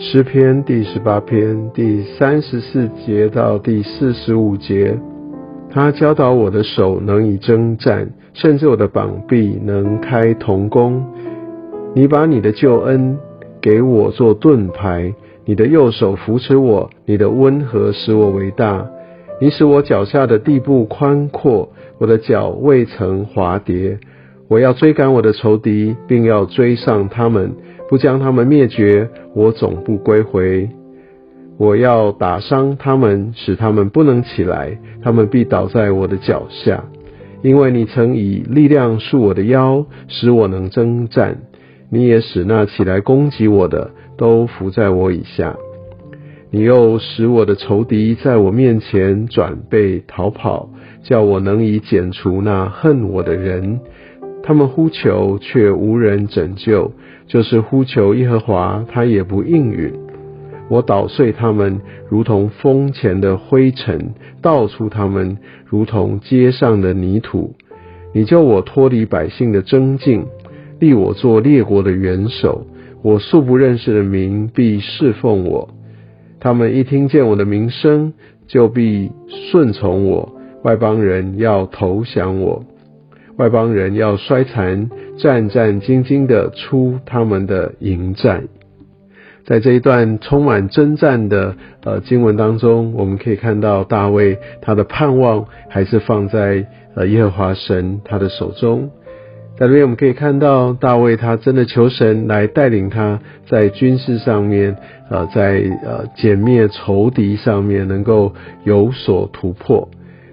诗篇第十八篇第三十四节到第四十五节，他教导我的手能以征战，甚至我的膀臂能开铜弓。你把你的救恩给我做盾牌，你的右手扶持我，你的温和使我为大。你使我脚下的地步宽阔，我的脚未曾滑跌。我要追赶我的仇敌，并要追上他们。不将他们灭绝，我总不归回。我要打伤他们，使他们不能起来，他们必倒在我的脚下。因为你曾以力量束我的腰，使我能征战。你也使那起来攻击我的都伏在我以下。你又使我的仇敌在我面前转背逃跑，叫我能以剪除那恨我的人。他们呼求，却无人拯救。就是呼求耶和华，他也不应允。我捣碎他们，如同风前的灰尘；倒出他们，如同街上的泥土。你叫我脱离百姓的争竞，立我做列国的元首。我素不认识的民必侍奉我。他们一听见我的名声，就必顺从我。外邦人要投降我。外邦人要衰残，战战兢兢的出他们的营寨。在这一段充满征战的呃经文当中，我们可以看到大卫他的盼望还是放在呃耶和华神他的手中。在这边我们可以看到大卫他真的求神来带领他在军事上面呃在呃歼灭仇敌上面能够有所突破。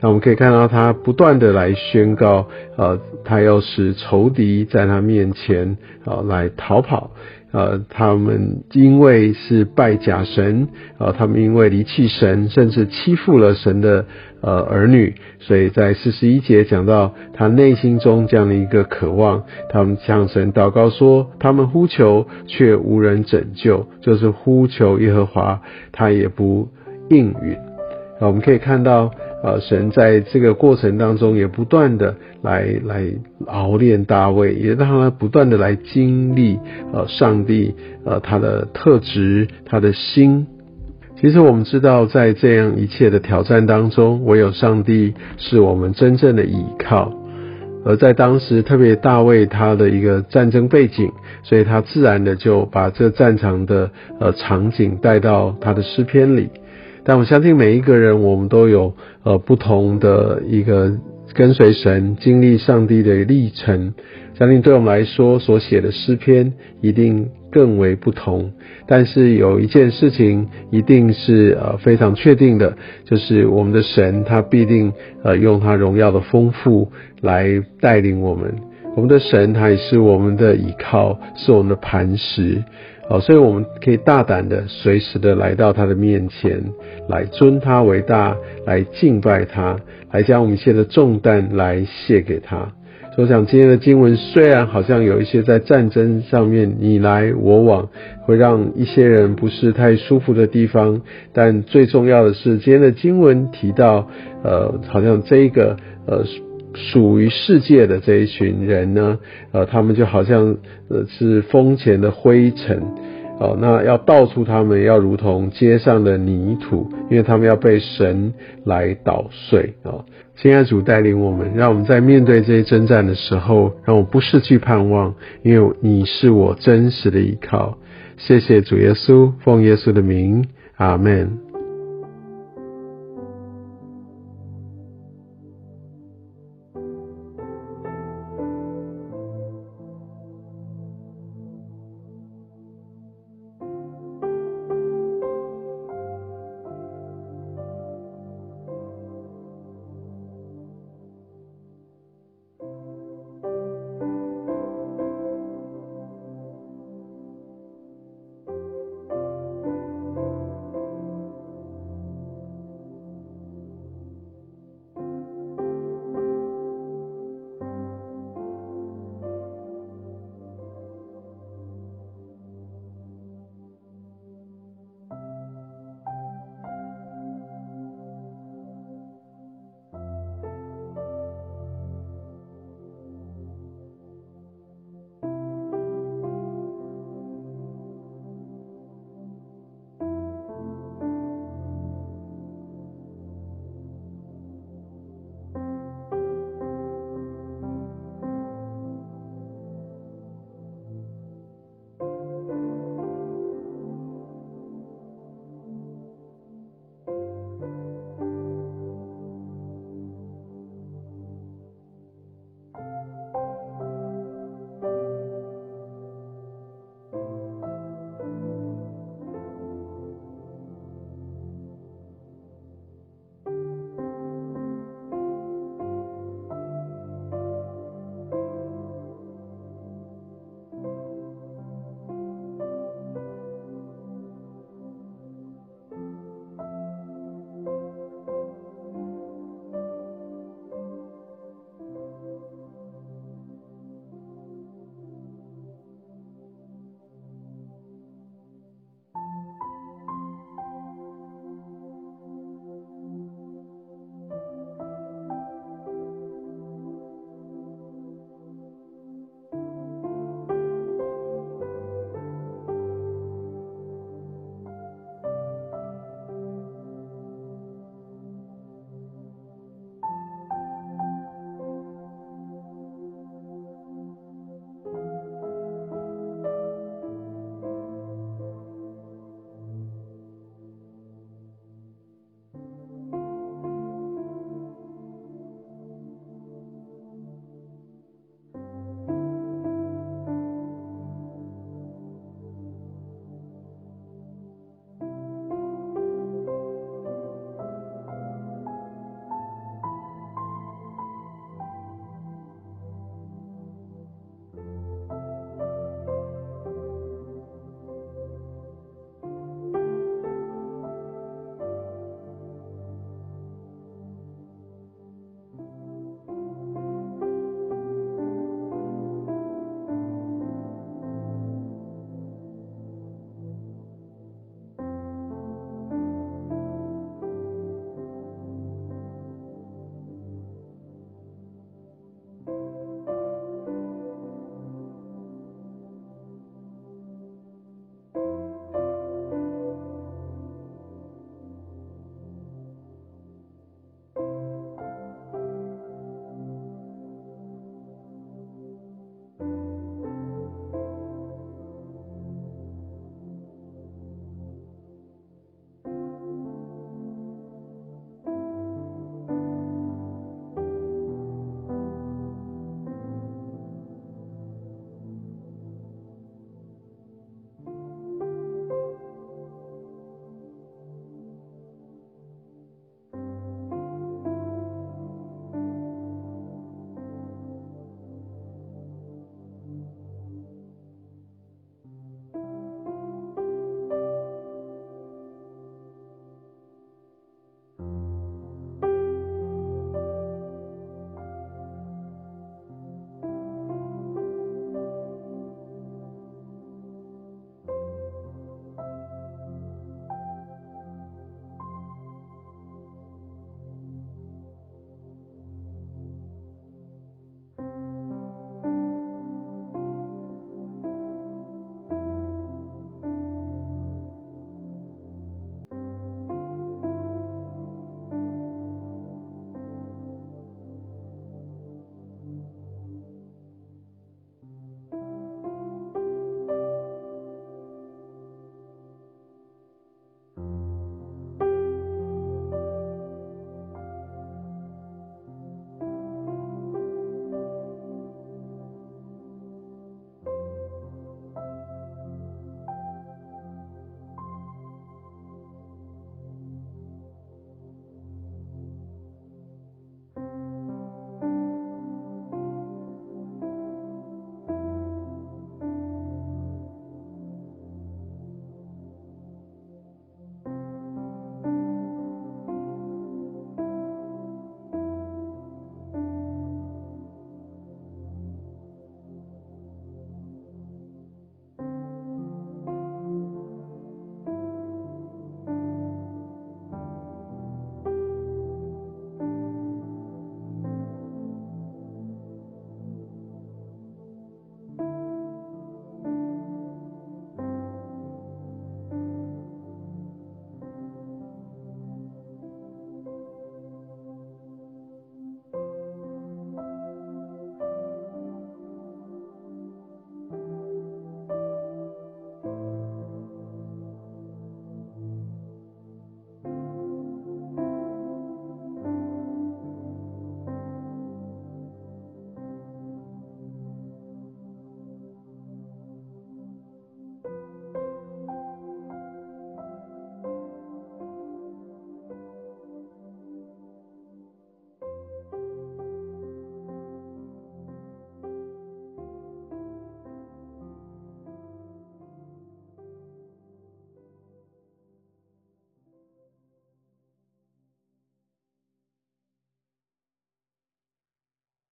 那我们可以看到，他不断的来宣告，呃，他要使仇敌在他面前，呃，来逃跑，呃，他们因为是拜假神，呃，他们因为离弃神，甚至欺负了神的呃儿女，所以在四十一节讲到他内心中这样的一个渴望，他们向神祷告说，他们呼求却无人拯救，就是呼求耶和华，他也不应允。那，我们可以看到。呃，神在这个过程当中也不断的来来熬炼大卫，也让他不断的来经历呃上帝呃他的特质他的心。其实我们知道，在这样一切的挑战当中，唯有上帝是我们真正的依靠。而在当时，特别大卫他的一个战争背景，所以他自然的就把这战场的呃场景带到他的诗篇里。但我相信每一个人，我们都有呃不同的一个跟随神、经历上帝的历程。相信对我们来说，所写的诗篇一定更为不同。但是有一件事情一定是呃非常确定的，就是我们的神他必定呃用他荣耀的丰富来带领我们。我们的神他也是我们的依靠，是我们的磐石。哦，所以我们可以大胆的、随时的来到他的面前，来尊他为大，来敬拜他，来将我们一切的重担来卸给他。所以，我想今天的经文虽然好像有一些在战争上面你来我往，会让一些人不是太舒服的地方，但最重要的是，今天的经文提到，呃，好像这一个，呃。属于世界的这一群人呢，呃，他们就好像呃是风前的灰尘，哦，那要倒出他们，要如同街上的泥土，因为他们要被神来捣碎啊。亲爱主带领我们，让我们在面对这些征战的时候，让我不失去盼望，因为你是我真实的依靠。谢谢主耶稣，奉耶稣的名，阿门。